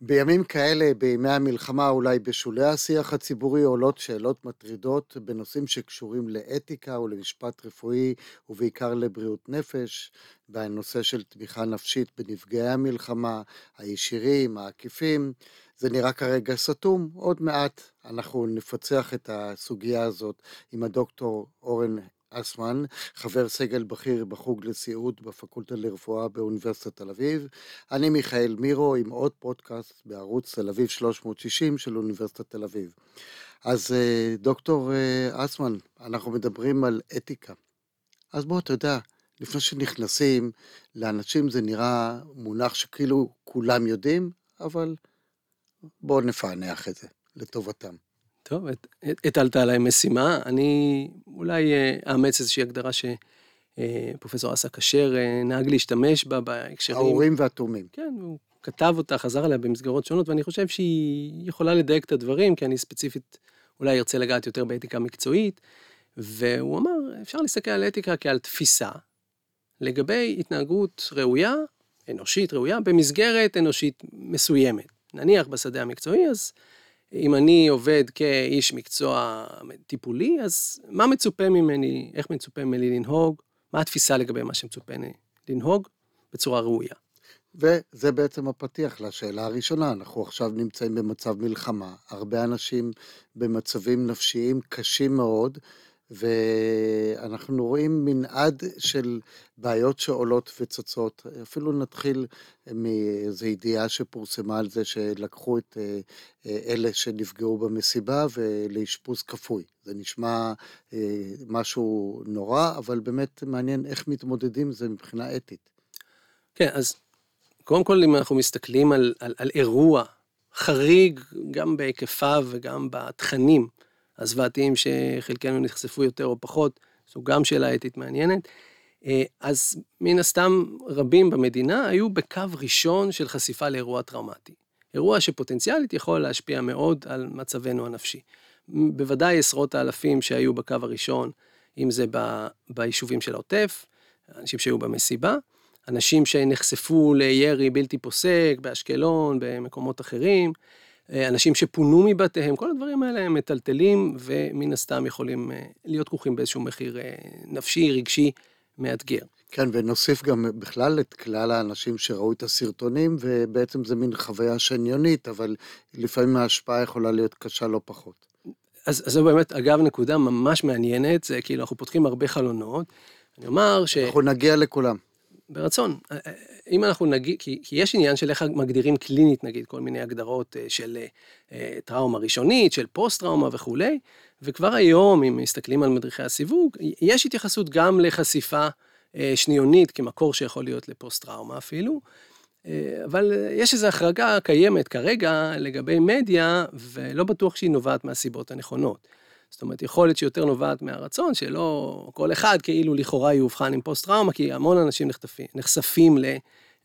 בימים כאלה, בימי המלחמה, אולי בשולי השיח הציבורי עולות שאלות מטרידות בנושאים שקשורים לאתיקה ולמשפט רפואי, ובעיקר לבריאות נפש, והנושא של תמיכה נפשית בנפגעי המלחמה, הישירים, העקיפים. זה נראה כרגע סתום, עוד מעט אנחנו נפצח את הסוגיה הזאת עם הדוקטור אורן אסמן, חבר סגל בכיר בחוג לסיעוד בפקולטה לרפואה באוניברסיטת תל אביב. אני מיכאל מירו עם עוד פודקאסט בערוץ תל אביב 360 של אוניברסיטת תל אביב. אז אה, דוקטור אה, אסמן, אנחנו מדברים על אתיקה. אז בוא, אתה יודע, לפני שנכנסים, לאנשים זה נראה מונח שכאילו כולם יודעים, אבל בואו נפענח את זה לטובתם. טוב, הטלת עליי משימה, אני אולי אה, אאמץ איזושהי הגדרה שפרופסור אסא כשר אה, נהג להשתמש בה בהקשרים. האורים והתומים. כן, הוא כתב אותה, חזר עליה במסגרות שונות, ואני חושב שהיא יכולה לדייק את הדברים, כי אני ספציפית אולי ארצה לגעת יותר באתיקה מקצועית, והוא אמר, אפשר להסתכל על אתיקה כעל תפיסה לגבי התנהגות ראויה, אנושית ראויה, במסגרת אנושית מסוימת. נניח בשדה המקצועי, אז אם אני עובד כאיש מקצוע טיפולי, אז מה מצופה ממני, איך מצופה ממני לנהוג, מה התפיסה לגבי מה שמצופה ממני לנהוג בצורה ראויה. וזה בעצם הפתיח לשאלה הראשונה, אנחנו עכשיו נמצאים במצב מלחמה, הרבה אנשים במצבים נפשיים קשים מאוד, ואנחנו רואים מנעד של בעיות שעולות וצצות. אפילו נתחיל מאיזו ידיעה שפורסמה על זה שלקחו את אה, אה, אלה שנפגעו במסיבה ולאשפוז כפוי. זה נשמע אה, משהו נורא, אבל באמת מעניין איך מתמודדים עם זה מבחינה אתית. כן, אז קודם כל, אם אנחנו מסתכלים על, על, על אירוע חריג, גם בהיקפיו וגם בתכנים, הזוועתיים שחלקנו נחשפו יותר או פחות, זו גם שאלה אתית מעניינת. אה, אז מן הסתם רבים במדינה היו בקו ראשון של חשיפה לאירוע טראומטי. אירוע שפוטנציאלית יכול להשפיע מאוד על מצבנו הנפשי. בוודאי עשרות האלפים שהיו בקו הראשון, אם זה ב, ביישובים של העוטף, אנשים שהיו במסיבה, אנשים שנחשפו לירי בלתי פוסק באשקלון, במקומות אחרים, אנשים שפונו מבתיהם, כל הדברים האלה הם מטלטלים ומן הסתם יכולים אה, להיות כרוכים באיזשהו מחיר אה, נפשי, רגשי, מאתגר. כן, ונוסיף גם בכלל את כלל האנשים שראו את הסרטונים, ובעצם זה מין חוויה שניונית, אבל לפעמים ההשפעה יכולה להיות קשה לא פחות. אז, אז זו באמת, אגב, נקודה ממש מעניינת, זה כאילו אנחנו פותחים הרבה חלונות. אני אומר ש... אנחנו נגיע לכולם. ברצון. אה, אה, אם אנחנו נגיד, כי, כי יש עניין של איך מגדירים קלינית, נגיד, כל מיני הגדרות אה, של טראומה ראשונית, של פוסט-טראומה וכולי, וכבר היום, אם מסתכלים על מדריכי הסיווג, יש התייחסות גם לחשיפה שניונית כמקור שיכול להיות לפוסט-טראומה אפילו, אבל יש איזו החרגה קיימת כרגע לגבי מדיה, ולא בטוח שהיא נובעת מהסיבות הנכונות. זאת אומרת, יכולת שיותר נובעת מהרצון, שלא כל אחד כאילו לכאורה יאובחן עם פוסט-טראומה, כי המון אנשים נחטפים, נחשפים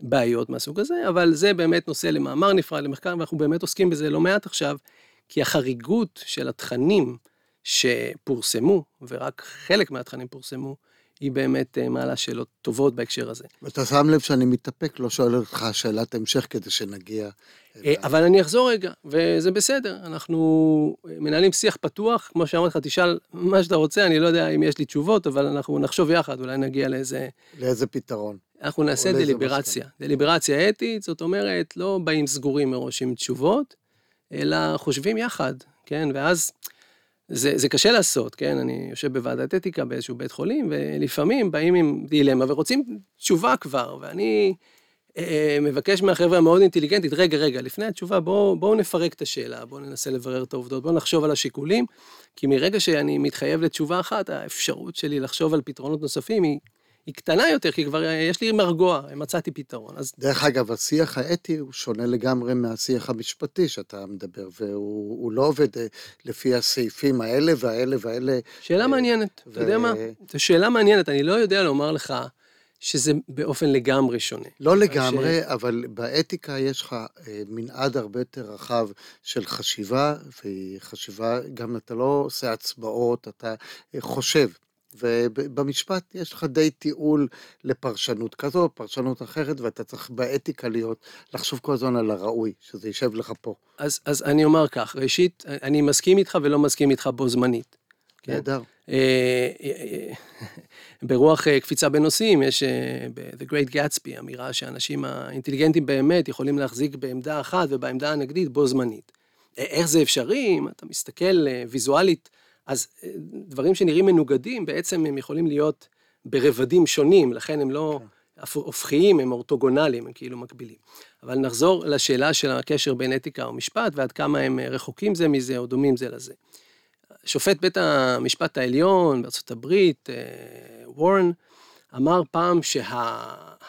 לבעיות מהסוג הזה, אבל זה באמת נושא למאמר נפרד, למחקר, ואנחנו באמת עוסקים בזה לא מעט עכשיו, כי החריגות של התכנים שפורסמו, ורק חלק מהתכנים פורסמו, היא באמת אה, מעלה שאלות טובות בהקשר הזה. ואתה שם לב שאני מתאפק, לא שואל אותך שאלת המשך כדי שנגיע. אה, אבל אני אחזור רגע, וזה בסדר, אנחנו מנהלים שיח פתוח, כמו שאמרתי לך, תשאל מה שאתה רוצה, אני לא יודע אם יש לי תשובות, אבל אנחנו נחשוב יחד, אולי נגיע לאיזה... לאיזה פתרון. אנחנו נעשה דליברציה. דליברציה אתית, זאת אומרת, לא באים סגורים מראש עם תשובות, אלא חושבים יחד, כן? ואז... זה, זה קשה לעשות, כן? אני יושב בוועדת אתיקה באיזשהו בית חולים, ולפעמים באים עם דילמה ורוצים תשובה כבר, ואני אה, מבקש מהחבר'ה המאוד אינטליגנטית, רגע, רגע, לפני התשובה בואו בוא נפרק את השאלה, בואו ננסה לברר את העובדות, בואו נחשוב על השיקולים, כי מרגע שאני מתחייב לתשובה אחת, האפשרות שלי לחשוב על פתרונות נוספים היא היא קטנה יותר, כי כבר יש לי מרגוע, מצאתי פתרון. אז... דרך אגב, השיח האתי הוא שונה לגמרי מהשיח המשפטי שאתה מדבר, והוא לא עובד אה, לפי הסעיפים האלה והאלה והאלה. שאלה אה, מעניינת, ו... אתה יודע מה? זו שאלה מעניינת, אני לא יודע לומר לך שזה באופן לגמרי שונה. לא לגמרי, ש... אבל באתיקה יש לך אה, מנעד הרבה יותר רחב של חשיבה, והיא חשיבה, גם אתה לא עושה הצבעות, אתה חושב. ובמשפט יש לך די טיעול לפרשנות כזו, פרשנות אחרת, ואתה צריך באתיקה להיות, לחשוב כל הזמן על הראוי, שזה יישב לך פה. אז, אז אני אומר כך, ראשית, אני מסכים איתך ולא מסכים איתך בו זמנית. כן? נהדר. ברוח קפיצה בנושאים, יש ב-The Great Gatsby אמירה שאנשים האינטליגנטים באמת יכולים להחזיק בעמדה אחת ובעמדה הנגדית בו זמנית. איך זה אפשרי? אם אתה מסתכל ויזואלית, אז דברים שנראים מנוגדים, בעצם הם יכולים להיות ברבדים שונים, לכן הם לא כן. הופכיים, הם אורתוגונליים, הם כאילו מקבילים. אבל נחזור לשאלה של הקשר בין אתיקה ומשפט, ועד כמה הם רחוקים זה מזה או דומים זה לזה. שופט בית המשפט העליון בארצות הברית, אה, וורן, אמר פעם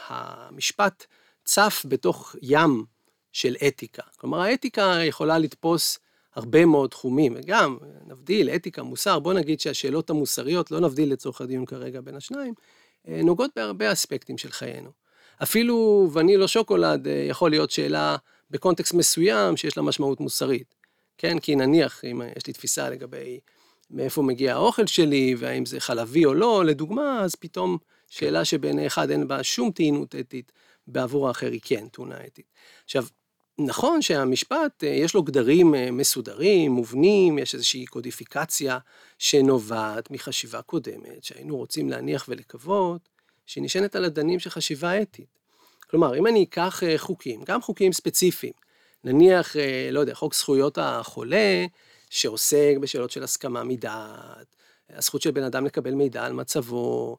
שהמשפט צף בתוך ים של אתיקה. כלומר, האתיקה יכולה לתפוס הרבה מאוד תחומים, וגם, נבדיל, אתיקה, מוסר, בוא נגיד שהשאלות המוסריות, לא נבדיל לצורך הדיון כרגע בין השניים, אה, נוגעות בהרבה אספקטים של חיינו. אפילו וניל או שוקולד אה, יכול להיות שאלה בקונטקסט מסוים שיש לה משמעות מוסרית. כן? כי נניח, אם יש לי תפיסה לגבי מאיפה מגיע האוכל שלי, והאם זה חלבי או לא, לדוגמה, אז פתאום שאלה שבעיני אחד אין בה שום טעינות אתית, בעבור האחר היא כן טעונה אתית. עכשיו, נכון שהמשפט, אה, יש לו גדרים אה, מסודרים, מובנים, יש איזושהי קודיפיקציה שנובעת מחשיבה קודמת, שהיינו רוצים להניח ולקוות, שנשענת על אדנים של חשיבה אתית. כלומר, אם אני אקח אה, חוקים, גם חוקים ספציפיים, נניח, לא יודע, חוק זכויות החולה, שעוסק בשאלות של הסכמה מדעת, הזכות של בן אדם לקבל מידע על מצבו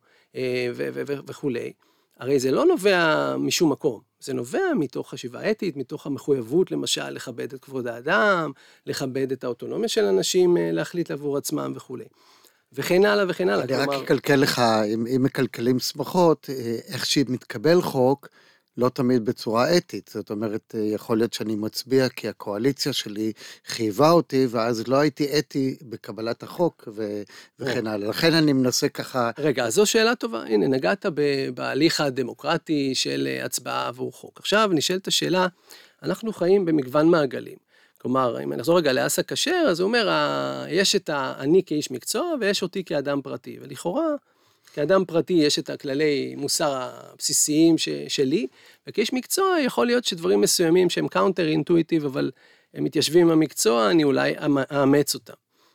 וכולי, הרי זה לא נובע משום מקום, זה נובע מתוך חשיבה אתית, מתוך המחויבות למשל לכבד את כבוד האדם, לכבד את האוטונומיה של אנשים אה, להחליט עבור עצמם וכולי. וכן הלאה וכן הלאה. אני רק אקלקל לך, אם מקלקלים שמחות, איך שמתקבל חוק, לא תמיד בצורה אתית, זאת אומרת, יכול להיות שאני מצביע כי הקואליציה שלי חייבה אותי, ואז לא הייתי אתי בקבלת החוק ו... וכן הלאה. לכן אני מנסה ככה... רגע, אז זו שאלה טובה. הנה, נגעת בהליך הדמוקרטי של הצבעה עבור חוק. עכשיו נשאלת השאלה, אנחנו חיים במגוון מעגלים. כלומר, אם נחזור רגע לאסא כשר, אז הוא אומר, יש את אני כאיש מקצוע ויש אותי כאדם פרטי. ולכאורה, כאדם פרטי יש את הכללי מוסר הבסיסיים ש, שלי, וכאיש מקצוע יכול להיות שדברים מסוימים שהם counterintuitive, אבל הם מתיישבים עם המקצוע, אני אולי אאמץ אותם.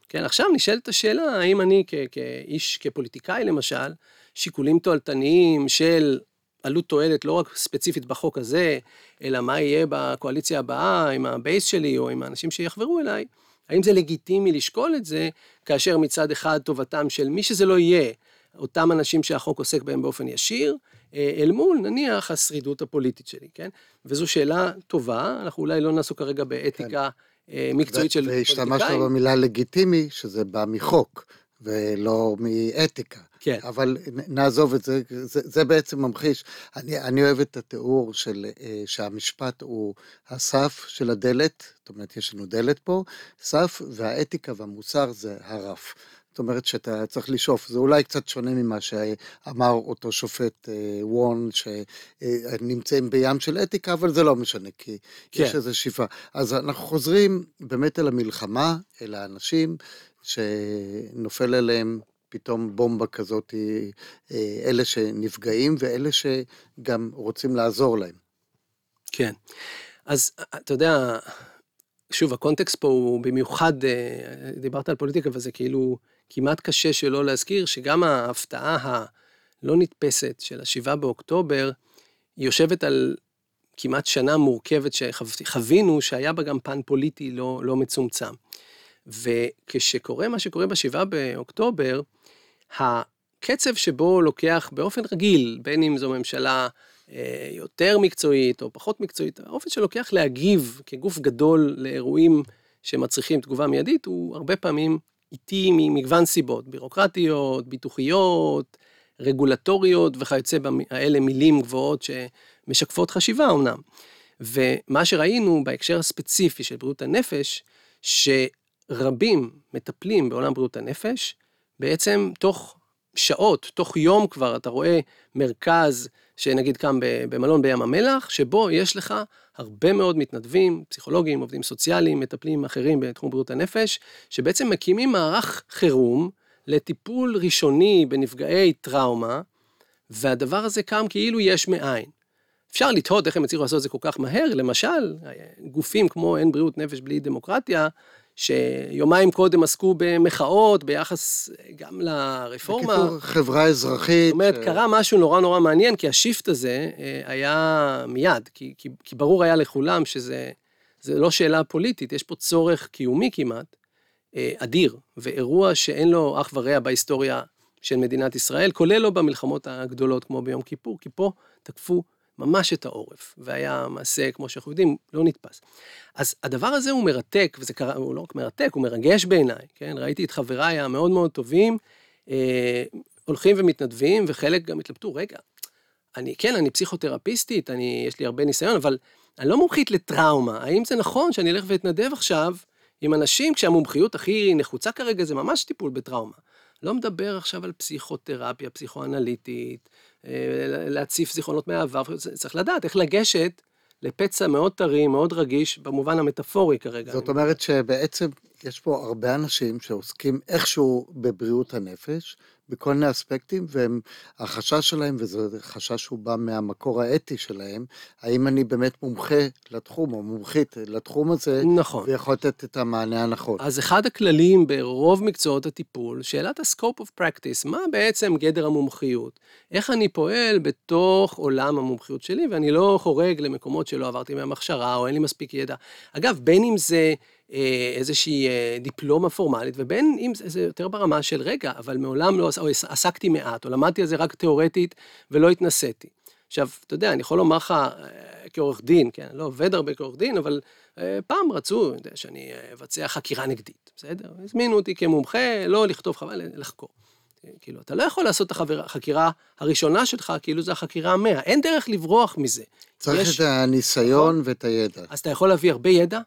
כן, עכשיו נשאלת השאלה, האם אני כ, כאיש, כפוליטיקאי למשל, שיקולים תועלתניים של עלות תועלת לא רק ספציפית בחוק הזה, אלא מה יהיה בקואליציה הבאה עם ה base שלי או עם האנשים שיחברו אליי, האם זה לגיטימי לשקול את זה, כאשר מצד אחד טובתם של מי שזה לא יהיה, אותם אנשים שהחוק עוסק בהם באופן ישיר, אה, אל מול נניח השרידות הפוליטית שלי, כן? וזו שאלה טובה, אנחנו אולי לא נעסוק כרגע באתיקה כן. מקצועית של פוליטיקאים. והשתמשנו במילה לגיטימי, שזה בא מחוק, ולא מאתיקה. כן. אבל נעזוב את זה, זה, זה בעצם ממחיש. אני, אני אוהב את התיאור של, אה, שהמשפט הוא הסף של הדלת, זאת אומרת, יש לנו דלת פה, סף, והאתיקה והמוסר זה הרף. זאת אומרת שאתה צריך לשאוף, זה אולי קצת שונה ממה שאמר אותו שופט אה, וון, שנמצאים בים של אתיקה, אבל זה לא משנה, כי כן. יש איזו שאיפה. אז אנחנו חוזרים באמת אל המלחמה, אל האנשים שנופל עליהם פתאום בומבה כזאת, אה, אלה שנפגעים ואלה שגם רוצים לעזור להם. כן. אז אתה יודע, שוב, הקונטקסט פה הוא במיוחד, אה, דיברת על פוליטיקה וזה כאילו כמעט קשה שלא להזכיר שגם ההפתעה הלא נתפסת של השבעה באוקטובר, היא יושבת על כמעט שנה מורכבת שחווינו, שהיה בה גם פן פוליטי לא, לא מצומצם. וכשקורה מה שקורה בשבעה באוקטובר, הקצב שבו לוקח באופן רגיל, בין אם זו ממשלה אה, יותר מקצועית או פחות מקצועית, האופן שלוקח להגיב כגוף גדול לאירועים שמצריכים תגובה מיידית, הוא הרבה פעמים איטי ממגוון סיבות, בירוקרטיות, ביטוחיות, רגולטוריות וכיוצא באלה מילים גבוהות שמשקפות חשיבה אמנם. ומה שראינו בהקשר הספציפי של בריאות הנפש, שרבים מטפלים בעולם בריאות הנפש, בעצם תוך שעות, תוך יום כבר, אתה רואה מרכז שנגיד קם במלון בים המלח, שבו יש לך הרבה מאוד מתנדבים, פסיכולוגים, עובדים סוציאליים, מטפלים אחרים בתחום בריאות הנפש, שבעצם מקימים מערך חירום לטיפול ראשוני בנפגעי טראומה, והדבר הזה קם כאילו יש מאין. אפשר לתהות איך הם הצליחו לעשות את זה כל כך מהר, למשל, גופים כמו אין בריאות נפש בלי דמוקרטיה, שיומיים קודם עסקו במחאות ביחס גם לרפורמה. בקיצור, חברה אזרחית. זאת אומרת. קרה משהו נורא נורא מעניין, כי השיפט הזה אה, היה מיד, כי, כי, כי ברור היה לכולם שזה לא שאלה פוליטית, יש פה צורך קיומי כמעט, אה, אדיר, ואירוע שאין לו אח ורע בהיסטוריה של מדינת ישראל, כולל לא במלחמות הגדולות כמו ביום כיפור, כי פה תקפו ממש את העורף, והיה מעשה, כמו שאנחנו יודעים, לא נתפס. אז הדבר הזה הוא מרתק, וזה קרה, הוא לא רק מרתק, הוא מרגש בעיניי, כן? ראיתי את חבריי המאוד מאוד טובים, אה, הולכים ומתנדבים, וחלק גם התלבטו, רגע, אני, כן, אני פסיכותרפיסטית, אני, יש לי הרבה ניסיון, אבל אני לא מומחית לטראומה. האם זה נכון שאני אלך ואתנדב עכשיו עם אנשים כשהמומחיות הכי נחוצה כרגע זה ממש טיפול בטראומה? לא מדבר עכשיו על פסיכותרפיה, פסיכואנליטית, אה, להציף זיכרונות מהעבר, צריך לדעת איך לגשת לפצע מאוד טרי, מאוד רגיש, במובן המטאפורי כרגע. זאת אומרת שבעצם יש פה הרבה אנשים שעוסקים איכשהו בבריאות הנפש, בכל מיני אספקטים, והחשש שלהם, וזה חשש שהוא בא מהמקור האתי שלהם, האם אני באמת מומחה לתחום, או מומחית לתחום הזה, נכון. ויכול לתת את המענה הנכון. אז אחד הכללים ברוב מקצועות הטיפול, שאלת ה-scope of practice, מה בעצם גדר המומחיות? איך אני פועל בתוך עולם המומחיות שלי, ואני לא חורג למקומות שלא עברתי מהם הכשרה, או אין לי מספיק ידע. אגב, בין אם זה... אה, איזושהי אה, דיפלומה פורמלית, ובין אם זה יותר ברמה של רגע, אבל מעולם לא, או עסקתי מעט, או למדתי על זה רק תיאורטית ולא התנסיתי. עכשיו, אתה יודע, אני יכול לומר לך אה, כעורך דין, כן, לא עובד הרבה כעורך דין, אבל פעם רצו יודע, שאני אבצע חקירה נגדית, בסדר? הזמינו אותי כמומחה, לא לכתוב חבל, לחקור. כאילו, אתה לא יכול לעשות את החקירה הראשונה שלך, כאילו זו החקירה המאה, אין דרך לברוח מזה. צריך יש... את הניסיון נכון? ואת הידע. אז אתה יכול להביא הרבה ידע,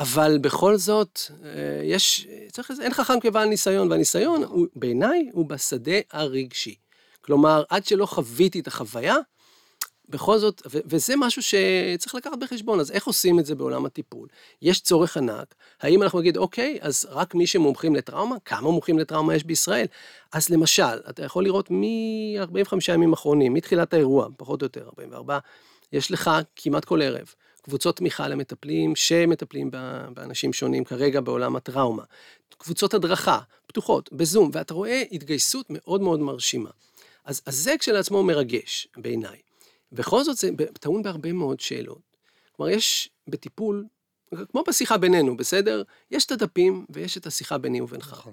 אבל בכל זאת, אה, יש, צריך, אין חכם כבעל ניסיון, והניסיון, הוא, בעיניי, הוא בשדה הרגשי. כלומר, עד שלא חוויתי את החוויה, בכל זאת, ו- וזה משהו שצריך לקחת בחשבון, אז איך עושים את זה בעולם הטיפול? יש צורך ענק, האם אנחנו נגיד, אוקיי, אז רק מי שמומחים לטראומה, כמה מומחים לטראומה יש בישראל? אז למשל, אתה יכול לראות מ-45 ימים אחרונים, מתחילת האירוע, פחות או יותר, 44, יש לך כמעט כל ערב. קבוצות תמיכה למטפלים שמטפלים באנשים שונים כרגע בעולם הטראומה. קבוצות הדרכה, פתוחות, בזום, ואתה רואה התגייסות מאוד מאוד מרשימה. אז, אז זה כשלעצמו מרגש בעיניי. בכל זאת זה טעון בהרבה מאוד שאלות. כלומר, יש בטיפול, כמו בשיחה בינינו, בסדר? יש את הדפים ויש את השיחה ביני ובינך. נכון.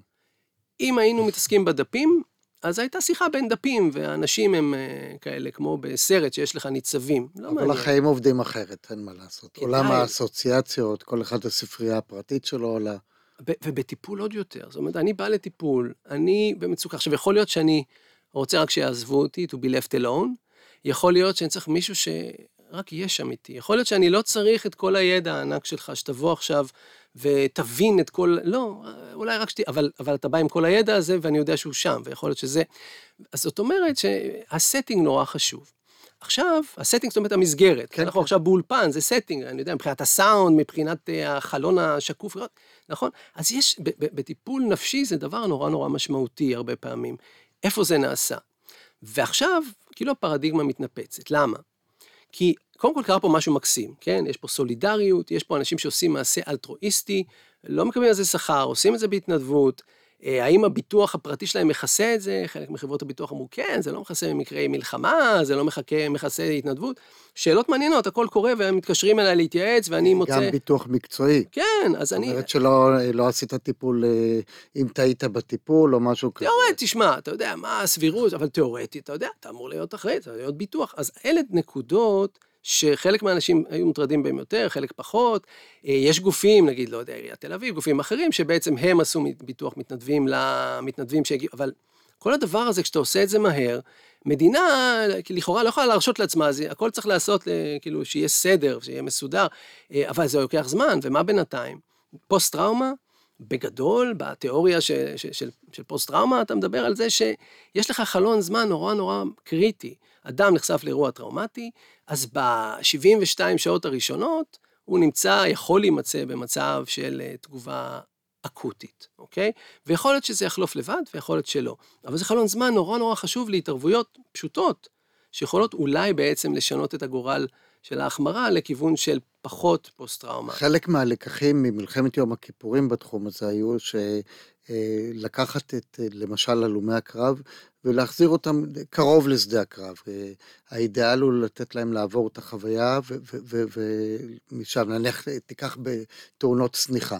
אם היינו מתעסקים בדפים, אז הייתה שיחה בין דפים, והאנשים הם uh, כאלה, כמו בסרט שיש לך ניצבים. לא אבל מעניין. החיים עובדים אחרת, אין מה לעשות. כדאי. עולם האסוציאציות, כל אחד הספרייה הפרטית שלו עולה. ובטיפול עוד יותר. זאת אומרת, אני בא לטיפול, אני במצוקה. עכשיו, יכול להיות שאני רוצה רק שיעזבו אותי, to be left alone, יכול להיות שאני צריך מישהו שרק יהיה שם איתי. יכול להיות שאני לא צריך את כל הידע הענק שלך, שתבוא עכשיו ותבין את כל, לא, אולי רק שתהיה, אבל, אבל אתה בא עם כל הידע הזה ואני יודע שהוא שם, ויכול להיות שזה... אז זאת אומרת שהסטינג נורא חשוב. עכשיו, ה setting זאת אומרת המסגרת, כן, אנחנו כן. עכשיו באולפן, זה setting, אני יודע, מבחינת הסאונד, מבחינת אה, החלון השקוף, נכון? אז יש, בטיפול נפשי זה דבר נורא נורא משמעותי הרבה פעמים. איפה זה נעשה? ועכשיו, כאילו הפרדיגמה מתנפצת, למה? כי קודם כל קרה פה משהו מקסים, כן? יש פה סולידריות, יש פה אנשים שעושים מעשה אלטרואיסטי, לא מקבלים על זה שכר, עושים את זה בהתנדבות. אה, האם הביטוח הפרטי שלהם מכסה את זה? חלק מחברות הביטוח אמרו, כן, זה לא מכסה במקרי מלחמה, זה לא מחכה, מכסה התנדבות. שאלות מעניינות, הכל קורה והם מתקשרים אליי להתייעץ ואני מוצא... גם ביטוח מקצועי. כן, אז אני... זאת אומרת שלא לא עשית טיפול, אה, אם טעית בטיפול או משהו כזה. תיאורטית, תשמע, אתה יודע, מה הסבירות, אבל תיאורטית, אתה יודע, אתה אמור להיות אחראי, אתה להיות ביטוח. אז אלה נקודות שחלק מהאנשים היו מוטרדים בהם יותר, חלק פחות. אה, יש גופים, נגיד, לא יודע, עיריית תל אביב, גופים אחרים, שבעצם הם עשו ביטוח מתנדבים למתנדבים שהגיעו, אבל כל הדבר הזה, כשאתה עושה את זה מהר, מדינה לכאורה לא יכולה להרשות לעצמה, זה הכל צריך לעשות, אה, כאילו, שיהיה סדר, שיהיה מסודר, אה, אבל זה לוקח זמן, ומה בינתיים? פוסט-טראומה, בגדול, בתיאוריה ש, ש, של, של פוסט-טראומה, אתה מדבר על זה שיש לך חלון זמן נורא נורא קריטי. אדם נחשף לאירוע טראומטי, אז ב-72 שעות הראשונות הוא נמצא, יכול להימצא במצב של אה, תגובה אקוטית, אוקיי? ויכול להיות שזה יחלוף לבד, ויכול להיות שלא. אבל זה חלון זמן נורא נורא חשוב להתערבויות פשוטות, שיכולות אולי בעצם לשנות את הגורל של ההחמרה לכיוון של פחות פוסט-טראומה. חלק מהלקחים ממלחמת יום הכיפורים בתחום הזה היו שלקחת את, למשל, הלומי הקרב ולהחזיר אותם קרוב לשדה הקרב. האידאל הוא לתת להם לעבור את החוויה, ומשם נניח תיקח בתאונות צניחה.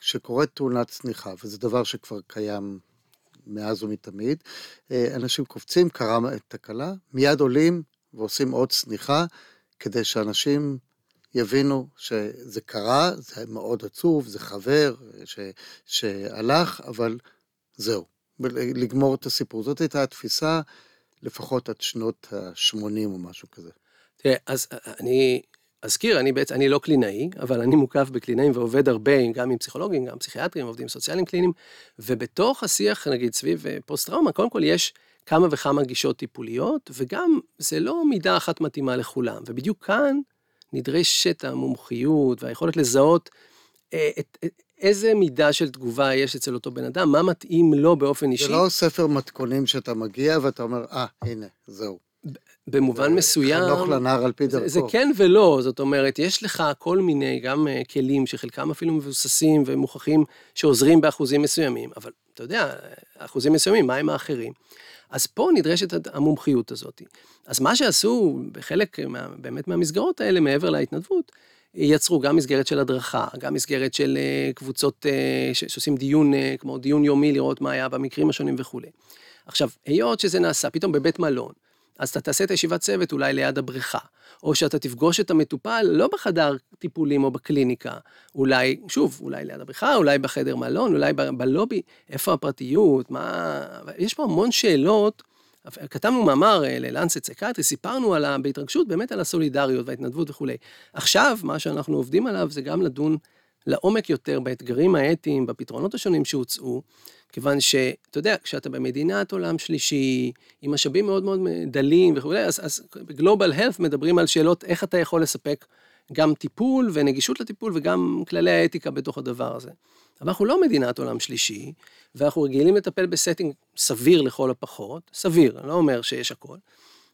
כשקורית תאונת צניחה, וזה דבר שכבר קיים מאז ומתמיד, אנשים קופצים, קרה תקלה, מיד עולים ועושים עוד צניחה, כדי שאנשים יבינו שזה קרה, זה מאוד עצוב, זה חבר ש, שהלך, אבל זהו, לגמור את הסיפור. זאת הייתה התפיסה, לפחות עד שנות ה-80 או משהו כזה. תראה, אז אני אזכיר, אני בעצם, אני לא קלינאי, אבל אני מוקף בקלינאים ועובד הרבה, גם עם פסיכולוגים, גם פסיכיאטרים, עובדים סוציאליים קליניים, ובתוך השיח, נגיד, סביב פוסט-טראומה, קודם כל יש כמה וכמה גישות טיפוליות, וגם זה לא מידה אחת מתאימה לכולם. ובדיוק כאן נדרשת המומחיות והיכולת לזהות אה, את, את, איזה מידה של תגובה יש אצל אותו בן אדם, מה מתאים לו באופן אישי. זה לא ספר מתכונים שאתה מגיע ואתה אומר, אה, ah, הנה, זהו. במובן מסוים, חנוך לנער על פי דרכו. זה, זה כן ולא, זאת אומרת, יש לך כל מיני, גם אה, כלים שחלקם אפילו מבוססים ומוכחים שעוזרים באחוזים מסוימים, אבל אתה יודע, אחוזים מסוימים, מה הם האחרים? אז פה נדרשת המומחיות הזאת. אז מה שעשו בחלק מה, באמת מהמסגרות האלה, מעבר להתנדבות, יצרו גם מסגרת של הדרכה, גם מסגרת של אה, קבוצות אה, שעושים דיון, אה, כמו דיון יומי, לראות מה היה במקרים השונים וכולי. עכשיו, היות שזה נעשה פתאום בבית מלון, אז אתה תעשה את הישיבת צוות אולי ליד הבריכה, או שאתה תפגוש את המטופל לא בחדר טיפולים או בקליניקה, אולי, שוב, אולי ליד הבריכה, אולי בחדר מלון, אולי בלובי, איפה הפרטיות, מה... יש פה המון שאלות. כתבנו מאמר אה, ל Lancet Psychiatry, סיפרנו על, בהתרגשות באמת על הסולידריות וההתנדבות וכולי. עכשיו, מה שאנחנו עובדים עליו זה גם לדון לעומק יותר באתגרים האתיים, בפתרונות השונים שהוצאו, כיוון שאתה יודע, כשאתה במדינת עולם שלישי, עם משאבים מאוד מאוד דלים וכולי, אז, אז ב global health מדברים על שאלות איך אתה יכול לספק גם טיפול ונגישות לטיפול וגם כללי האתיקה בתוך הדבר הזה. אבל אנחנו לא מדינת עולם שלישי, ואנחנו רגילים לטפל ב setting סביר לכל הפחות, סביר, אני לא אומר שיש הכל,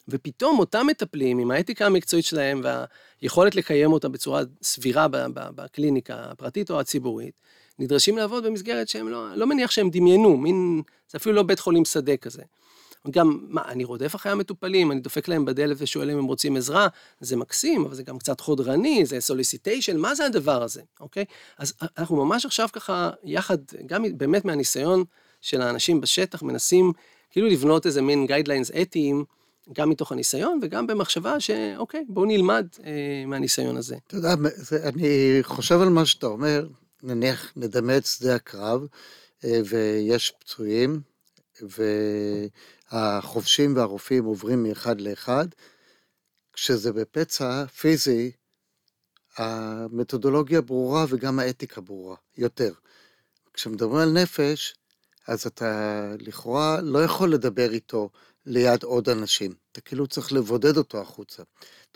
ופתאום אותם מטפלים עם האתיקה המקצועית שלהם והיכולת לקיים אותה בצורה סבירה בקליניקה הפרטית או הציבורית, נדרשים לעבוד במסגרת שהם לא, לא מניח שהם דמיינו, מין, זה אפילו לא בית חולים שדה כזה. גם, מה, אני רודף אחרי המטופלים, אני דופק להם בדלת ושואל אם הם רוצים עזרה, זה מקסים, אבל זה גם קצת חודרני, זה solicitation, מה זה הדבר הזה, אוקיי? אז אנחנו ממש עכשיו ככה, יחד, גם באמת מהניסיון של האנשים בשטח, מנסים כאילו לבנות איזה מין guidelines אתיים, גם מתוך הניסיון וגם במחשבה שאוקיי, בואו נלמד אה, מהניסיון הזה. אתה יודע, אני חושב על מה שאתה אומר, נניח נדמה את שדה הקרב, אה, ויש פצועים, והחובשים והרופאים עוברים מאחד לאחד, כשזה בפצע פיזי, המתודולוגיה ברורה וגם האתיקה ברורה, יותר. כשמדברים על נפש, אז אתה לכאורה לא יכול לדבר איתו ליד עוד אנשים. אתה כאילו צריך לבודד אותו החוצה.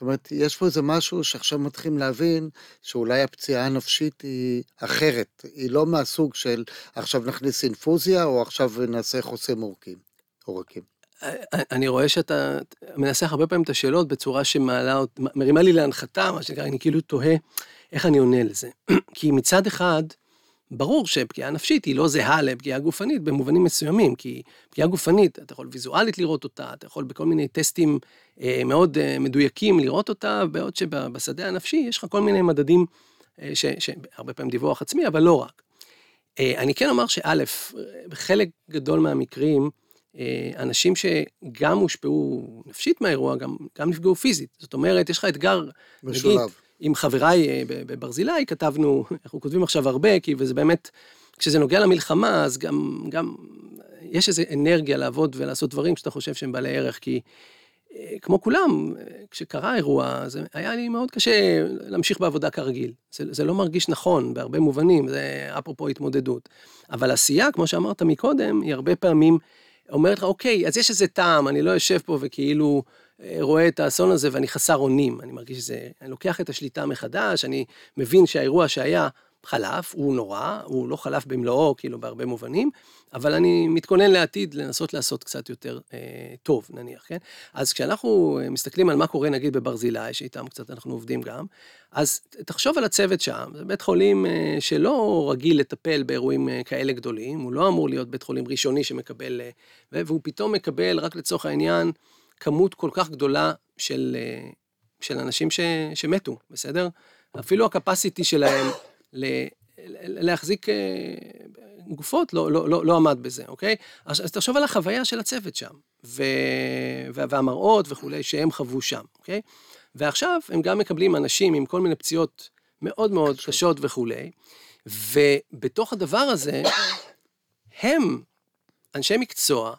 זאת אומרת, יש פה איזה משהו שעכשיו מתחילים להבין שאולי הפציעה הנפשית היא אחרת. היא לא מהסוג של עכשיו נכניס אינפוזיה, או עכשיו נעשה חוסם עורקים, עורקים. אני רואה שאתה מנסח הרבה פעמים את השאלות בצורה שמעלה, מרימה לי להנחתה, מה שנקרא, אני כאילו תוהה איך אני עונה לזה. כי מצד אחד, ברור שפגיעה נפשית היא לא זהה לפגיעה גופנית במובנים מסוימים, כי פגיעה גופנית, אתה יכול ויזואלית לראות אותה, אתה יכול בכל מיני טסטים אה, מאוד אה, מדויקים לראות אותה, בעוד שבשדה הנפשי יש לך כל מיני מדדים, אה, שהרבה פעמים דיווח עצמי, אבל לא רק. אני כן אומר שא', בחלק גדול מהמקרים, אנשים שגם הושפעו נפשית מהאירוע, גם, גם נפגעו פיזית. זאת אומרת, יש לך אתגר, משולב. נגיד, עם חבריי אה, בברזילי כתבנו, אנחנו כותבים עכשיו הרבה, כי וזה באמת, כשזה נוגע למלחמה, אז גם, גם יש איזו אנרגיה לעבוד ולעשות דברים שאתה חושב שהם בעלי ערך, כי אה, כמו כולם, אה, כשקרה האירוע, זה היה לי מאוד קשה להמשיך בעבודה כרגיל. זה, זה לא מרגיש נכון בהרבה מובנים, זה אפרופו התמודדות. אבל עשייה, כמו שאמרת מקודם, היא הרבה פעמים אומרת לך, אוקיי, אז יש איזה טעם, אני לא יושב פה וכאילו... רואה את האסון הזה ואני חסר אונים, אני מרגיש שזה, אני לוקח את השליטה מחדש, אני מבין שהאירוע שהיה חלף, הוא נורא, הוא לא חלף במלואו, כאילו, בהרבה מובנים, אבל אני מתכונן לעתיד לנסות לעשות קצת יותר אה, טוב, נניח, כן? אז כשאנחנו מסתכלים על מה קורה, נגיד, בברזילי, שאיתם קצת אנחנו עובדים גם, אז תחשוב על הצוות שם, זה בית חולים אה, שלא רגיל לטפל באירועים אה, כאלה גדולים, הוא לא אמור להיות בית חולים ראשוני שמקבל, אה, והוא פתאום מקבל, רק לצורך העניין, כמות כל כך גדולה של, אה, של אנשים ש, שמתו, בסדר? אפילו הקפסיטי שלהם ל, להחזיק אה, גופות לא, לא, לא, לא עמד בזה, אוקיי? אז, אז תחשוב על החוויה של הצוות שם, ו, והמראות וכולי שהם חוו שם, אוקיי? ועכשיו הם גם מקבלים אנשים עם כל מיני פציעות מאוד מאוד קשות, קשות וכולי, ובתוך הדבר הזה, הם אנשי מקצוע,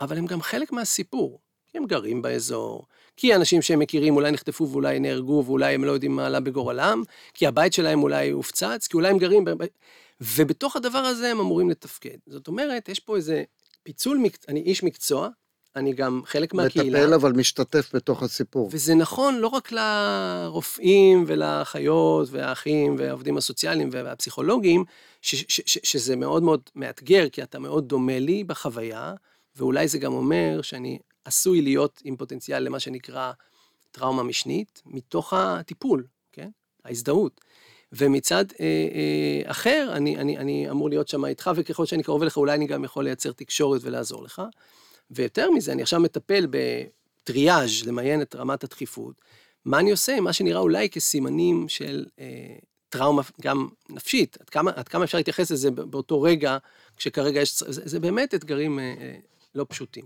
אבל הם גם חלק מהסיפור. כי הם גרים באזור, כי אנשים שהם מכירים אולי נחטפו ואולי נהרגו ואולי הם לא יודעים מה עלה בגורלם, כי הבית שלהם אולי הופצץ, כי אולי הם גרים... ב... ובתוך הדבר הזה הם אמורים לתפקד. זאת אומרת, יש פה איזה פיצול, מק... אני איש מקצוע, אני גם חלק מהקהילה. מטפל אבל משתתף בתוך הסיפור. וזה נכון לא רק לרופאים ולאחיות והאחים והעובדים הסוציאליים והפסיכולוגים, ש- ש- ש- שזה מאוד מאוד מאתגר, כי אתה מאוד דומה לי בחוויה, ואולי זה גם אומר שאני עשוי להיות עם פוטנציאל למה שנקרא טראומה משנית, מתוך הטיפול, כן? ההזדהות. ומצד אה, אה, אחר, אני, אני, אני אמור להיות שם איתך, וככל שאני קרוב אליך, אולי אני גם יכול לייצר תקשורת ולעזור לך. ויותר מזה, אני עכשיו מטפל בטריאז', למיין את רמת הדחיפות. מה אני עושה? מה שנראה אולי כסימנים של אה, טראומה גם נפשית. עד כמה, עד כמה אפשר להתייחס לזה באותו רגע, כשכרגע יש... זה, זה באמת אתגרים אה, אה, לא פשוטים.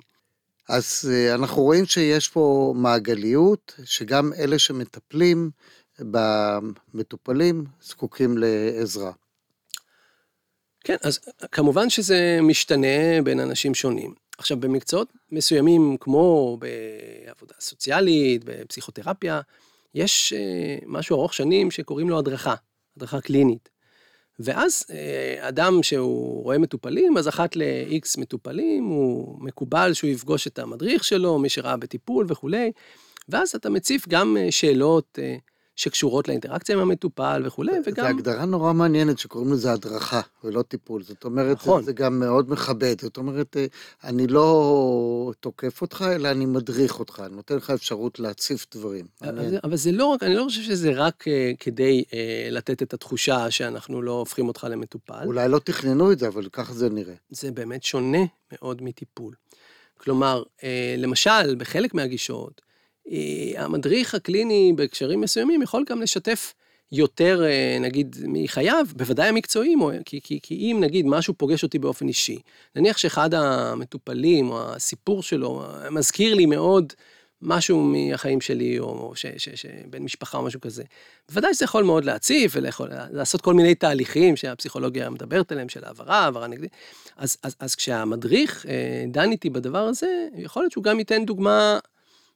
אז אה, אנחנו רואים שיש פה מעגליות, שגם אלה שמטפלים במטופלים זקוקים לעזרה. כן, אז כמובן שזה משתנה בין אנשים שונים. עכשיו, במקצועות מסוימים, כמו בעבודה סוציאלית, בפסיכותרפיה, יש אה, משהו ארוך שנים שקוראים לו הדרכה, הדרכה קלינית. ואז אה, אדם שהוא רואה מטופלים, אז אחת ל-X מטופלים, הוא מקובל שהוא יפגוש את המדריך שלו, מי שראה בטיפול וכולי, ואז אתה מציף גם אה, שאלות שקשורות לאינטראקציה עם המטופל וכולי, וגם... זו הגדרה נורא מעניינת שקוראים לזה הדרכה ולא טיפול. זאת אומרת, נכון. זה גם מאוד מכבד. זאת אומרת, אה, אני לא תוקף אותך, אלא אני מדריך אותך, אני נותן לך אפשרות להציף דברים. אבל, אבל זה לא רק, אני לא חושב שזה רק uh, כדי uh, לתת את התחושה שאנחנו לא הופכים אותך למטופל. אולי לא תכננו את זה, אבל ככה זה נראה. זה באמת שונה מאוד מטיפול. כלומר, למשל, בחלק מהגישות, אה, המדריך הקליני בהקשרים מסוימים יכול גם לשתף יותר, אה, נגיד, מחייו, בוודאי המקצועיים, כי, כי, כי אם נגיד משהו פוגש אותי באופן אישי, נניח שאחד המטופלים או הסיפור שלו מזכיר לי מאוד משהו מהחיים שלי, או ש, ש, ש, בן משפחה או משהו כזה, בוודאי שזה יכול מאוד להציף ולעשות כל מיני תהליכים שהפסיכולוגיה מדברת עליהם, של העברה, העברה נגדית. אז, אז, אז כשהמדריך אה, דן איתי בדבר הזה, יכול להיות שהוא גם ייתן דוגמה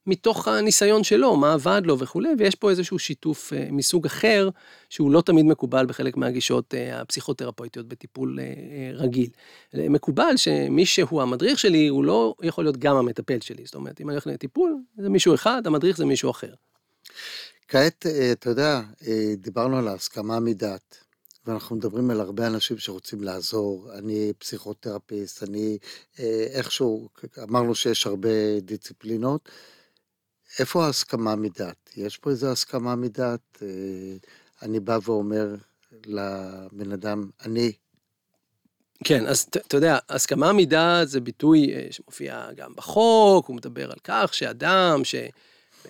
מתוך הניסיון שלו, מה עבד לו וכולי, ויש פה איזשהו שיתוף אה, מסוג אחר, שהוא לא תמיד מקובל בחלק מהגישות אה, הפסיכותרפויטיות בטיפול אה, רגיל. מקובל שמי שהוא המדריך שלי, הוא לא יכול להיות גם המטפל שלי. זאת אומרת, אם אני הולך לטיפול, זה מישהו אחד, המדריך זה מישהו אחר. כעת, אתה יודע, דיברנו על ההסכמה מדעת. ואנחנו מדברים על הרבה אנשים שרוצים לעזור, אני פסיכותרפיסט, אני איכשהו, אמרנו שיש הרבה דיציפלינות, איפה ההסכמה מדעת? יש פה איזו הסכמה מדעת? אה, אני בא ואומר לבן אדם, אני. כן, אז אתה יודע, הסכמה מדעת זה ביטוי אה, שמופיע גם בחוק, הוא מדבר על כך שאדם ש...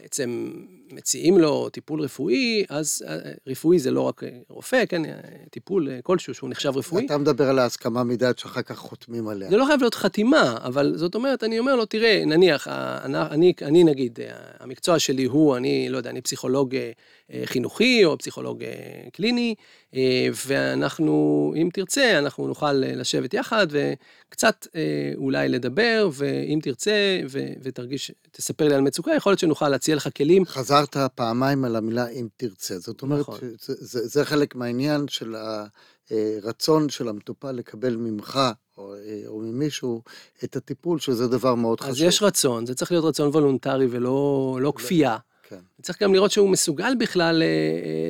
בעצם מציעים לו טיפול רפואי, אז אה, רפואי זה לא רק רופא, כן, טיפול כלשהו שהוא נחשב רפואי. אתה מדבר על ההסכמה מדעת שאחר כך חותמים עליה. זה לא חייב להיות חתימה, אבל זאת אומרת, אני אומר לו, תראה, נניח, אני, אני נגיד, המקצוע שלי הוא, אני לא יודע, אני פסיכולוג אה, חינוכי או פסיכולוג אה, קליני, ואנחנו, אם תרצה, אנחנו נוכל לשבת יחד וקצת אולי לדבר, ואם תרצה ותרגיש, תספר לי על מצוקה, יכול להיות שנוכל להציע לך כלים. חזרת פעמיים על המילה אם תרצה, זאת אומרת, נכון. זה, זה, זה חלק מהעניין של הרצון של המטופל לקבל ממך או, או ממישהו את הטיפול, שזה דבר מאוד אז חשוב. אז יש רצון, זה צריך להיות רצון וולונטרי ולא לא כפייה. כן. צריך גם לראות שהוא מסוגל בכלל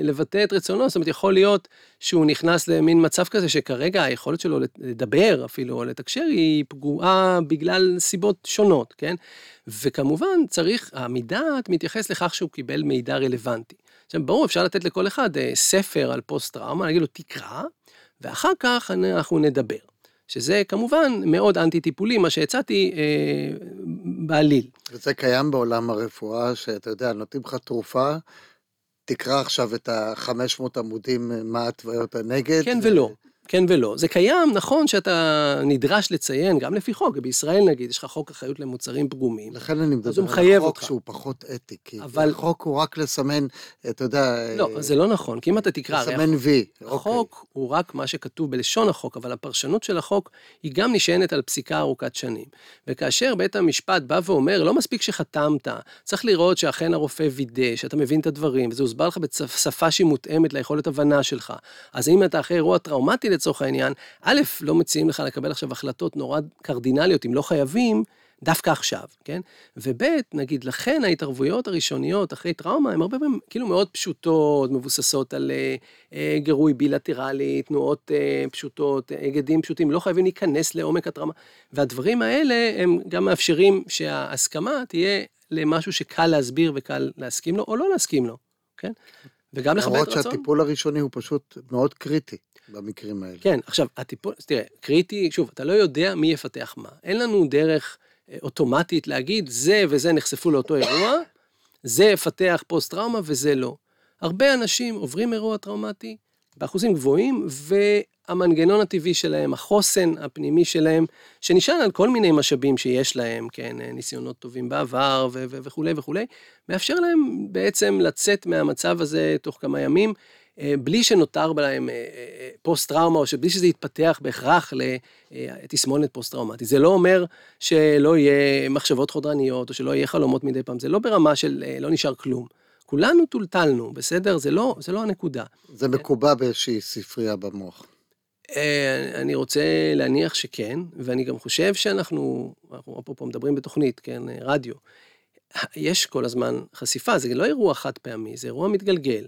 לבטא את רצונו, זאת אומרת, יכול להיות שהוא נכנס למין מצב כזה שכרגע היכולת שלו לדבר אפילו, או לתקשר, היא פגועה בגלל סיבות שונות, כן? וכמובן, צריך, המדעת מתייחס לכך שהוא קיבל מידע רלוונטי. עכשיו, ברור, אפשר לתת לכל אחד ספר על פוסט-טראומה, להגיד לו, תקרא, ואחר כך אנחנו נדבר. שזה כמובן מאוד אנטי-טיפולי, מה שהצעתי אה, בעליל. וזה קיים בעולם הרפואה, שאתה יודע, נותנים לך תרופה, תקרא עכשיו את ה-500 עמודים, מה התוויות הנגד. כן ו... ולא. כן ולא. זה קיים, נכון שאתה נדרש לציין, גם לפי חוק, בישראל נגיד, יש לך חוק אחריות למוצרים פגומים. לכן אני מדבר על חוק אותך. שהוא פחות אתי, כי אבל... החוק הוא רק לסמן, אתה יודע... לא, אה... זה לא נכון, כי אם אתה תקרא... לסמן וי, אוקיי. החוק. הוא רק מה שכתוב בלשון החוק, אבל הפרשנות של החוק היא גם נשענת על פסיקה ארוכת שנים. וכאשר בית המשפט בא ואומר, לא מספיק שחתמת, צריך לראות שאכן הרופא וידא, שאתה מבין את הדברים, וזה הוסבר לך בשפה שהיא מותאמת ליכולת הבנה שלך. אז אם אתה אחרי אירוע טראומטי לצורך העניין, א', לא מציעים לך לקבל עכשיו החלטות נורא קרדינליות, אם לא חייבים, דווקא עכשיו, כן? וב', נגיד, לכן ההתערבויות הראשוניות אחרי טראומה הן הרבה פעמים כאילו מאוד פשוטות, מבוססות על אה, אה, גירוי בילטרלי, תנועות אה, פשוטות, היגדים פשוטים, לא חייבים להיכנס לעומק הטראומה. והדברים האלה הם גם מאפשרים שההסכמה תהיה למשהו שקל להסביר וקל להסכים לו, או לא להסכים לו, כן? וגם לכבד רצון. למרות שהטיפול הראשוני הוא פשוט מאוד קריטי. במקרים האלה. כן, עכשיו, הטיפול, תראה, קריטי, שוב, אתה לא יודע מי יפתח מה. אין לנו דרך אה, אוטומטית להגיד, זה וזה נחשפו לאותו אירוע, זה יפתח פוסט-טראומה וזה לא. הרבה אנשים עוברים אירוע טראומטי באחוזים גבוהים, והמנגנון הטבעי שלהם, החוסן הפנימי שלהם, שנשען על כל מיני משאבים שיש להם, כן, ניסיונות טובים בעבר וכולי וכולי, מאפשר להם בעצם לצאת מהמצב הזה תוך כמה ימים. אה, בלי שנותר בהם אה, אה, פוסט-טראומה, או שבלי שזה יתפתח בהכרח לתסמונת פוסט-טראומטית. זה לא אומר שלא יהיה מחשבות חודרניות, או שלא יהיה חלומות מדי פעם, זה לא ברמה של לא נשאר כלום. כולנו טולטלנו, בסדר? זה לא, זה לא הנקודה. זה מקובע באיזושהי ספרייה במוח. אני רוצה להניח שכן, ואני גם חושב שאנחנו, אנחנו אפרופו מדברים בתוכנית, כן, רדיו. יש כל הזמן חשיפה, זה לא אירוע חד פעמי, זה אירוע מתגלגל.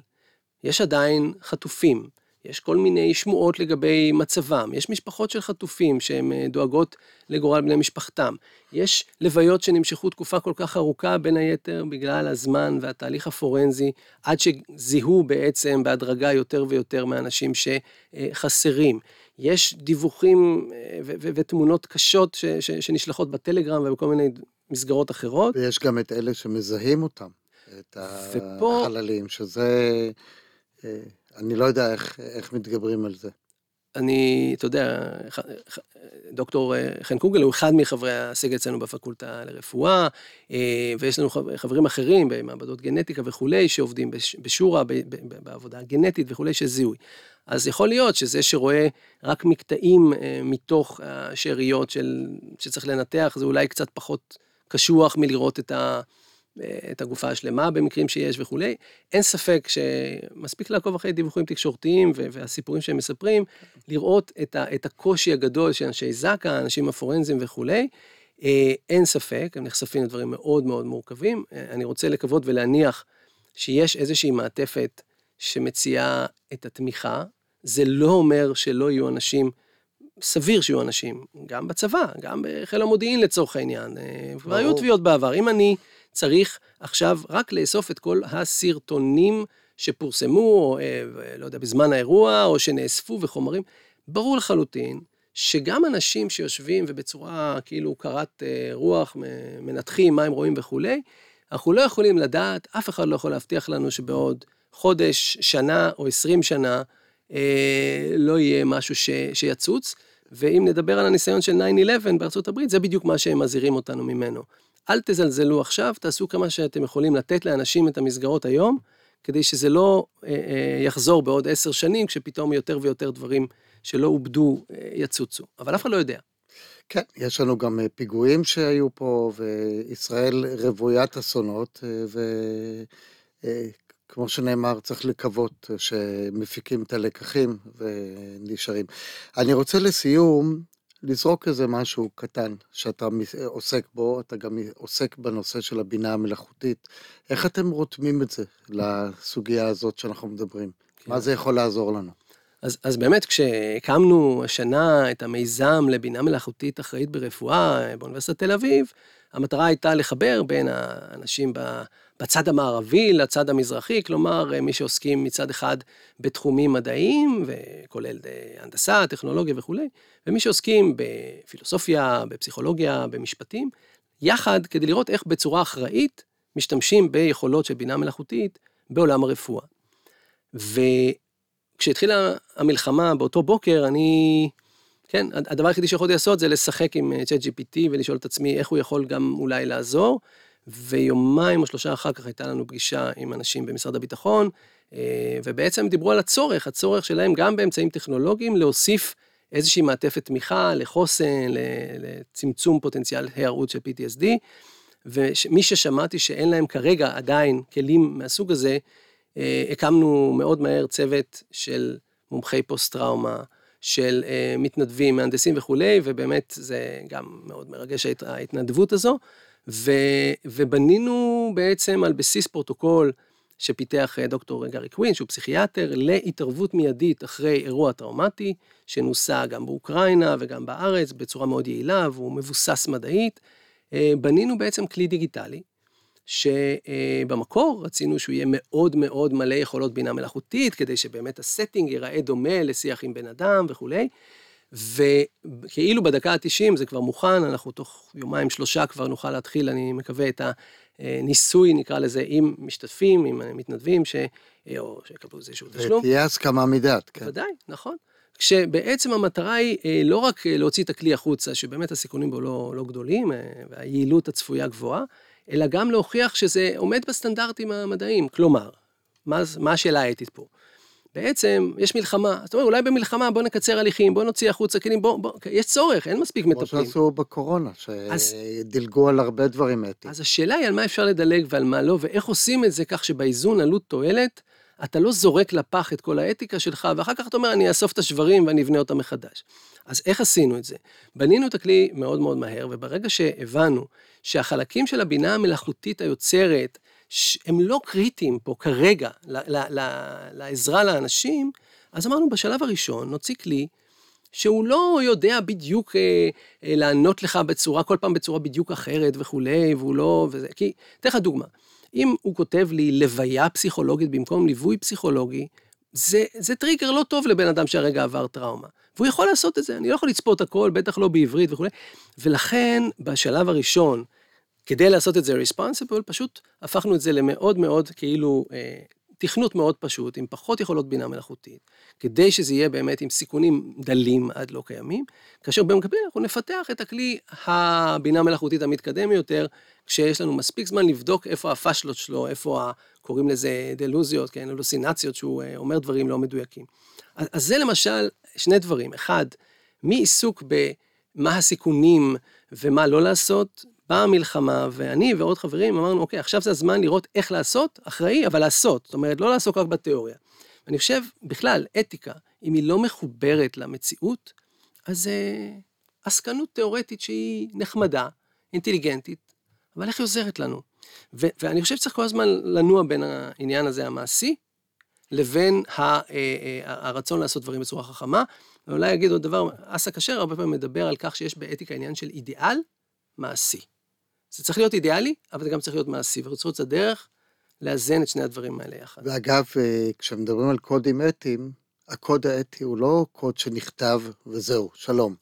יש עדיין חטופים, יש כל מיני שמועות לגבי מצבם, יש משפחות של חטופים שהן אה, דואגות לגורל בני משפחתם, יש לוויות שנמשכו תקופה כל כך ארוכה, בין היתר בגלל הזמן והתהליך הפורנזי, עד שזיהו בעצם בהדרגה יותר ויותר מהאנשים שחסרים. יש דיווחים אה, ותמונות קשות שנשלחות בטלגרם ובכל מיני מסגרות אחרות. ויש גם את אלה שמזהים אותם, את ופה... החללים, שזה... אה, אני לא יודע איך, איך מתגברים על זה. אני, אתה יודע, דוקטור אה, חן קוגל הוא אחד מחברי הסגל אצלנו בפקולטה לרפואה, אה, ויש לנו חברים אחרים במעבדות גנטיקה וכולי, שעובדים בשורה, בעבודה גנטית וכולי, של זיהוי. אז יכול להיות שזה שרואה רק מקטעים מתוך השאריות של, שצריך לנתח, זה אולי קצת פחות קשוח מלראות את ה... את הגופה השלמה במקרים שיש וכולי. אין ספק שמספיק לעקוב אחרי דיווחים תקשורתיים והסיפורים שהם מספרים, לראות את, ה, את הקושי הגדול של אנשי זק"א, האנשים הפורנזיים וכולי. אה, אין ספק, הם נחשפים לדברים מאוד מאוד מורכבים. אה, אני רוצה לקוות ולהניח שיש איזושהי מעטפת שמציעה את התמיכה. זה לא אומר שלא יהיו אנשים, סביר שיהיו אנשים, גם בצבא, גם בחיל המודיעין לצורך העניין. אה, כבר היו תביעות בעבר. אם אני... צריך עכשיו רק לאסוף את כל הסרטונים שפורסמו, או אה, לא יודע, בזמן האירוע, או שנאספו וחומרים. ברור לחלוטין שגם אנשים שיושבים ובצורה כאילו קרת אה, רוח, מנתחים מה הם רואים וכולי, אנחנו לא יכולים לדעת, אף אחד לא יכול להבטיח לנו שבעוד חודש, שנה או עשרים שנה, אה, לא יהיה משהו ש, שיצוץ. ואם נדבר על הניסיון של 9-11 בארצות הברית, זה בדיוק מה שהם מזהירים אותנו ממנו. אל תזלזלו עכשיו, תעשו כמה שאתם יכולים לתת לאנשים את המסגרות היום, כדי שזה לא אה, אה, יחזור בעוד עשר שנים, כשפתאום יותר ויותר דברים שלא עובדו אה, יצוצו. אבל אף אחד לא יודע. כן, יש לנו גם פיגועים שהיו פה, וישראל רוויית אסונות, וכמו שנאמר, צריך לקוות שמפיקים את הלקחים ונשארים. אני רוצה לסיום לזרוק איזה משהו קטן שאתה עוסק בו, אתה גם עוסק בנושא של הבינה המלאכותית. איך אתם רותמים את זה לסוגיה הזאת שאנחנו מדברים? כן. מה זה יכול לעזור לנו? אז, אז באמת, כשהקמנו השנה את המיזם לבינה מלאכותית אחראית ברפואה באוניברסיטת תל אביב, המטרה הייתה לחבר בין האנשים בצד המערבי לצד המזרחי, כלומר, מי שעוסקים מצד אחד בתחומים מדעיים, וכולל הנדסה, טכנולוגיה וכולי, ומי שעוסקים בפילוסופיה, בפסיכולוגיה, במשפטים, יחד כדי לראות איך בצורה אחראית משתמשים ביכולות של בינה מלאכותית בעולם הרפואה. וכשהתחילה המלחמה באותו בוקר, אני כן, הדבר היחידי שיכולתי לעשות זה לשחק עם צ'אט אה, GPT ולשאול את עצמי איך הוא יכול גם אולי לעזור. ויומיים או שלושה אחר כך הייתה לנו פגישה עם אנשים במשרד הביטחון, אה, ובעצם דיברו על הצורך, הצורך שלהם גם באמצעים טכנולוגיים להוסיף איזושהי מעטפת תמיכה לחוסן, לצמצום פוטנציאל היערות של PTSD. ומי ששמעתי שאין להם כרגע עדיין כלים מהסוג הזה, אה, הקמנו מאוד מהר צוות של מומחי פוסט-טראומה, של uh, מתנדבים, מהנדסים וכולי, ובאמת זה גם מאוד מרגש ההתנדבות הזו. ו, ובנינו בעצם על בסיס פרוטוקול שפיתח אה, דוקטור גארי קווין, שהוא פסיכיאטר, להתערבות מיידית אחרי אירוע טראומטי, שנוסה גם באוקראינה וגם בארץ בצורה מאוד יעילה, והוא מבוסס מדעית. אה, בנינו בעצם כלי דיגיטלי, שבמקור רצינו שהוא יהיה מאוד מאוד מלא יכולות בינה מלאכותית, כדי שבאמת ה setting ייראה דומה לשיח עם בן אדם וכולי. וכאילו בדקה ה-90 זה כבר מוכן, אנחנו תוך יומיים שלושה כבר נוכל להתחיל, אני מקווה, את הניסוי, נקרא לזה, עם משתתפים, עם מתנדבים, ש... או שיקבלו איזשהו תשלום. ותהיה הסכמה מדעת, כן. בוודאי, נכון. כשבעצם המטרה היא אה, לא רק להוציא את הכלי החוצה, שבאמת הסיכונים בו לא, לא גדולים, אה, והיעילות הצפויה גבוהה, אלא גם להוכיח שזה עומד בסטנדרטים המדעיים. כלומר, מה, מה השאלה האתית פה? בעצם יש מלחמה, זאת אומרת, אולי במלחמה בוא נקצר הליכים, בוא נוציא החוצה כלים, בוא, בוא, יש צורך, אין מספיק מטפלים. כמו שעשו בקורונה, שדילגו על הרבה דברים אתיים. אז השאלה היא על מה אפשר לדלג ועל מה לא, ואיך עושים את זה כך שבאיזון עלות תועלת, אתה לא זורק לפח את כל האתיקה שלך, ואחר כך אתה אומר, אני אאסוף את השברים ואני אבנה אותם מחדש. אז איך עשינו את זה? בנינו את הכלי מאוד מאוד מהר, וברגע שהבנו שהחלקים של הבינה המלאכותית היוצרת, הם לא קריטיים פה כרגע לעזרה לאנשים, אז אמרנו, בשלב הראשון נוציא כלי שהוא לא יודע בדיוק אה, אה, לענות לך בצורה, כל פעם בצורה בדיוק אחרת וכולי, והוא לא, וזה, כי, אתן לך דוגמה, אם הוא כותב לי לוויה פסיכולוגית במקום ליווי פסיכולוגי, זה, זה טריגר לא טוב לבן אדם שהרגע עבר טראומה. והוא יכול לעשות את זה, אני לא יכול לצפות הכל, בטח לא בעברית וכולי. ולכן, בשלב הראשון, כדי לעשות את זה responsible, פשוט הפכנו את זה למאוד מאוד כאילו אה, תכנות מאוד פשוט, עם פחות יכולות בינה מלאכותית, כדי שזה יהיה באמת עם סיכונים דלים עד לא קיימים, כאשר במקביל אנחנו נפתח את הכלי הבינה מלאכותית המתקדם יותר, כשיש לנו מספיק זמן לבדוק איפה הפאשלות שלו, איפה ה, קוראים לזה דלוזיות, כן, אלוסינציות, שהוא אה, אומר דברים לא מדויקים. אז, אז זה למשל שני דברים, אחד, מעיסוק במה הסיכונים ומה לא לעשות, באה המלחמה, ואני ועוד חברים אמרנו, אוקיי, עכשיו זה הזמן לראות איך לעשות, אחראי, אבל לעשות. זאת אומרת, לא לעסוק רק בתיאוריה. ואני חושב, בכלל, אתיקה, אם היא לא מחוברת למציאות, אז זה אה, עסקנות תיאורטית שהיא נחמדה, אינטליגנטית, אבל איך היא עוזרת לנו? ו- ואני חושב שצריך כל הזמן לנוע בין העניין הזה המעשי, לבין ה- אה, אה, הרצון לעשות דברים בצורה חכמה. ואולי אגיד עוד דבר, אסא כשר הרבה פעמים מדבר על כך שיש באתיקה עניין של אידיאל מעשי. זה צריך להיות אידיאלי, אבל זה גם צריך להיות מעשי, וצריך להיות הדרך לאזן את שני הדברים האלה יחד. ואגב, אה, כשמדברים על קודים אתיים, הקוד האתי הוא לא קוד שנכתב וזהו, שלום,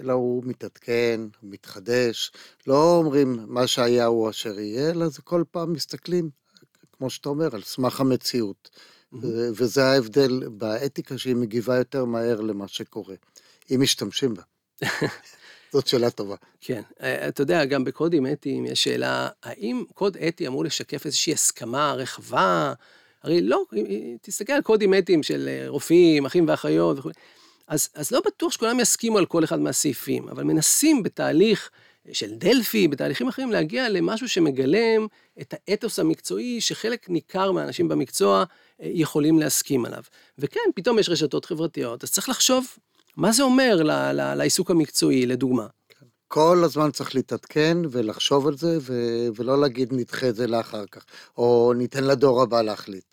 אלא הוא מתעדכן, הוא מתחדש, לא אומרים מה שהיה הוא אשר יהיה, אלא זה כל פעם מסתכלים, כמו שאתה אומר, על סמך המציאות. Mm-hmm. וזה ההבדל באתיקה שהיא מגיבה יותר מהר למה שקורה, אם משתמשים בה. זאת שאלה טובה. כן, אה, אתה יודע, גם בקודים אתיים יש שאלה, האם קוד אתי אמור לשקף איזושהי הסכמה רחבה? הרי לא, תסתכל על קודים אתיים של אה, רופאים, אחים ואחיות וכו', אז, אז לא בטוח שכולם יסכימו על כל אחד מהסעיפים, אבל מנסים בתהליך של דלפי, בתהליכים אחרים, להגיע למשהו שמגלם את האתוס המקצועי שחלק ניכר מהאנשים במקצוע אה, יכולים להסכים עליו. וכן, פתאום יש רשתות חברתיות, אז צריך לחשוב מה זה אומר לעיסוק המקצועי, לדוגמה? כל הזמן צריך להתעדכן ולחשוב על זה, ו- ולא להגיד נדחה את זה לאחר כך, או ניתן לדור הבא להחליט.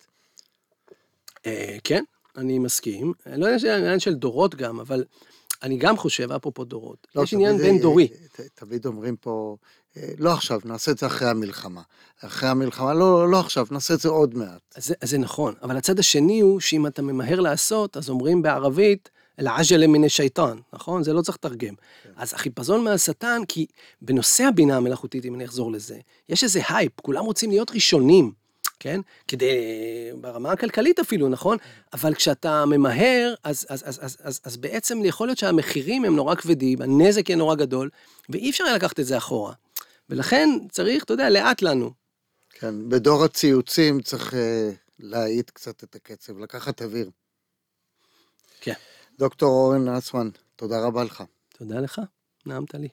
אה, כן, אני מסכים. לא יודע שזה עניין של דורות גם, אבל אני גם חושב, אפרופו דורות, לא, יש עניין בין דורי. תמיד אומרים פה, אה, לא עכשיו, נעשה את זה אחרי המלחמה. אחרי המלחמה, לא, לא עכשיו, נעשה את זה עוד מעט. אז זה, אז זה נכון, אבל הצד השני הוא שאם אתה ממהר לעשות, אז אומרים בערבית, אל-עג'לה מן השייטן, נכון? זה לא צריך לתרגם. אז החיפזון מהשטן, כי בנושא הבינה המלאכותית, אם אני אחזור לזה, יש איזה הייפ, כולם רוצים להיות ראשונים, כן? כדי, ברמה הכלכלית אפילו, נכון? אבל כשאתה ממהר, אז, אז, אז, אז, אז, אז בעצם יכול להיות שהמחירים הם נורא כבדים, הנזק יהיה נורא גדול, ואי אפשר היה לקחת את זה אחורה. ולכן צריך, אתה יודע, לאט לנו. כן, בדור הציוצים צריך אה, להאט קצת את הקצב, לקחת אוויר. כן. דוקטור אורן אסמן, תודה רבה לך. תודה לך, נעמת לי.